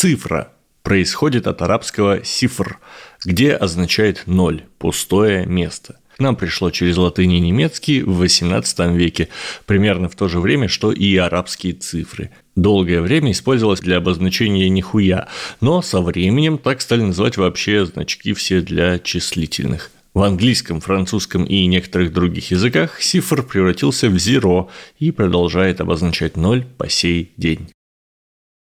Цифра происходит от арабского «сифр», где означает «ноль», «пустое место». К нам пришло через латынь и немецкий в XVIII веке, примерно в то же время, что и арабские цифры. Долгое время использовалось для обозначения нихуя, но со временем так стали называть вообще значки все для числительных. В английском, французском и некоторых других языках сифр превратился в зеро и продолжает обозначать ноль по сей день.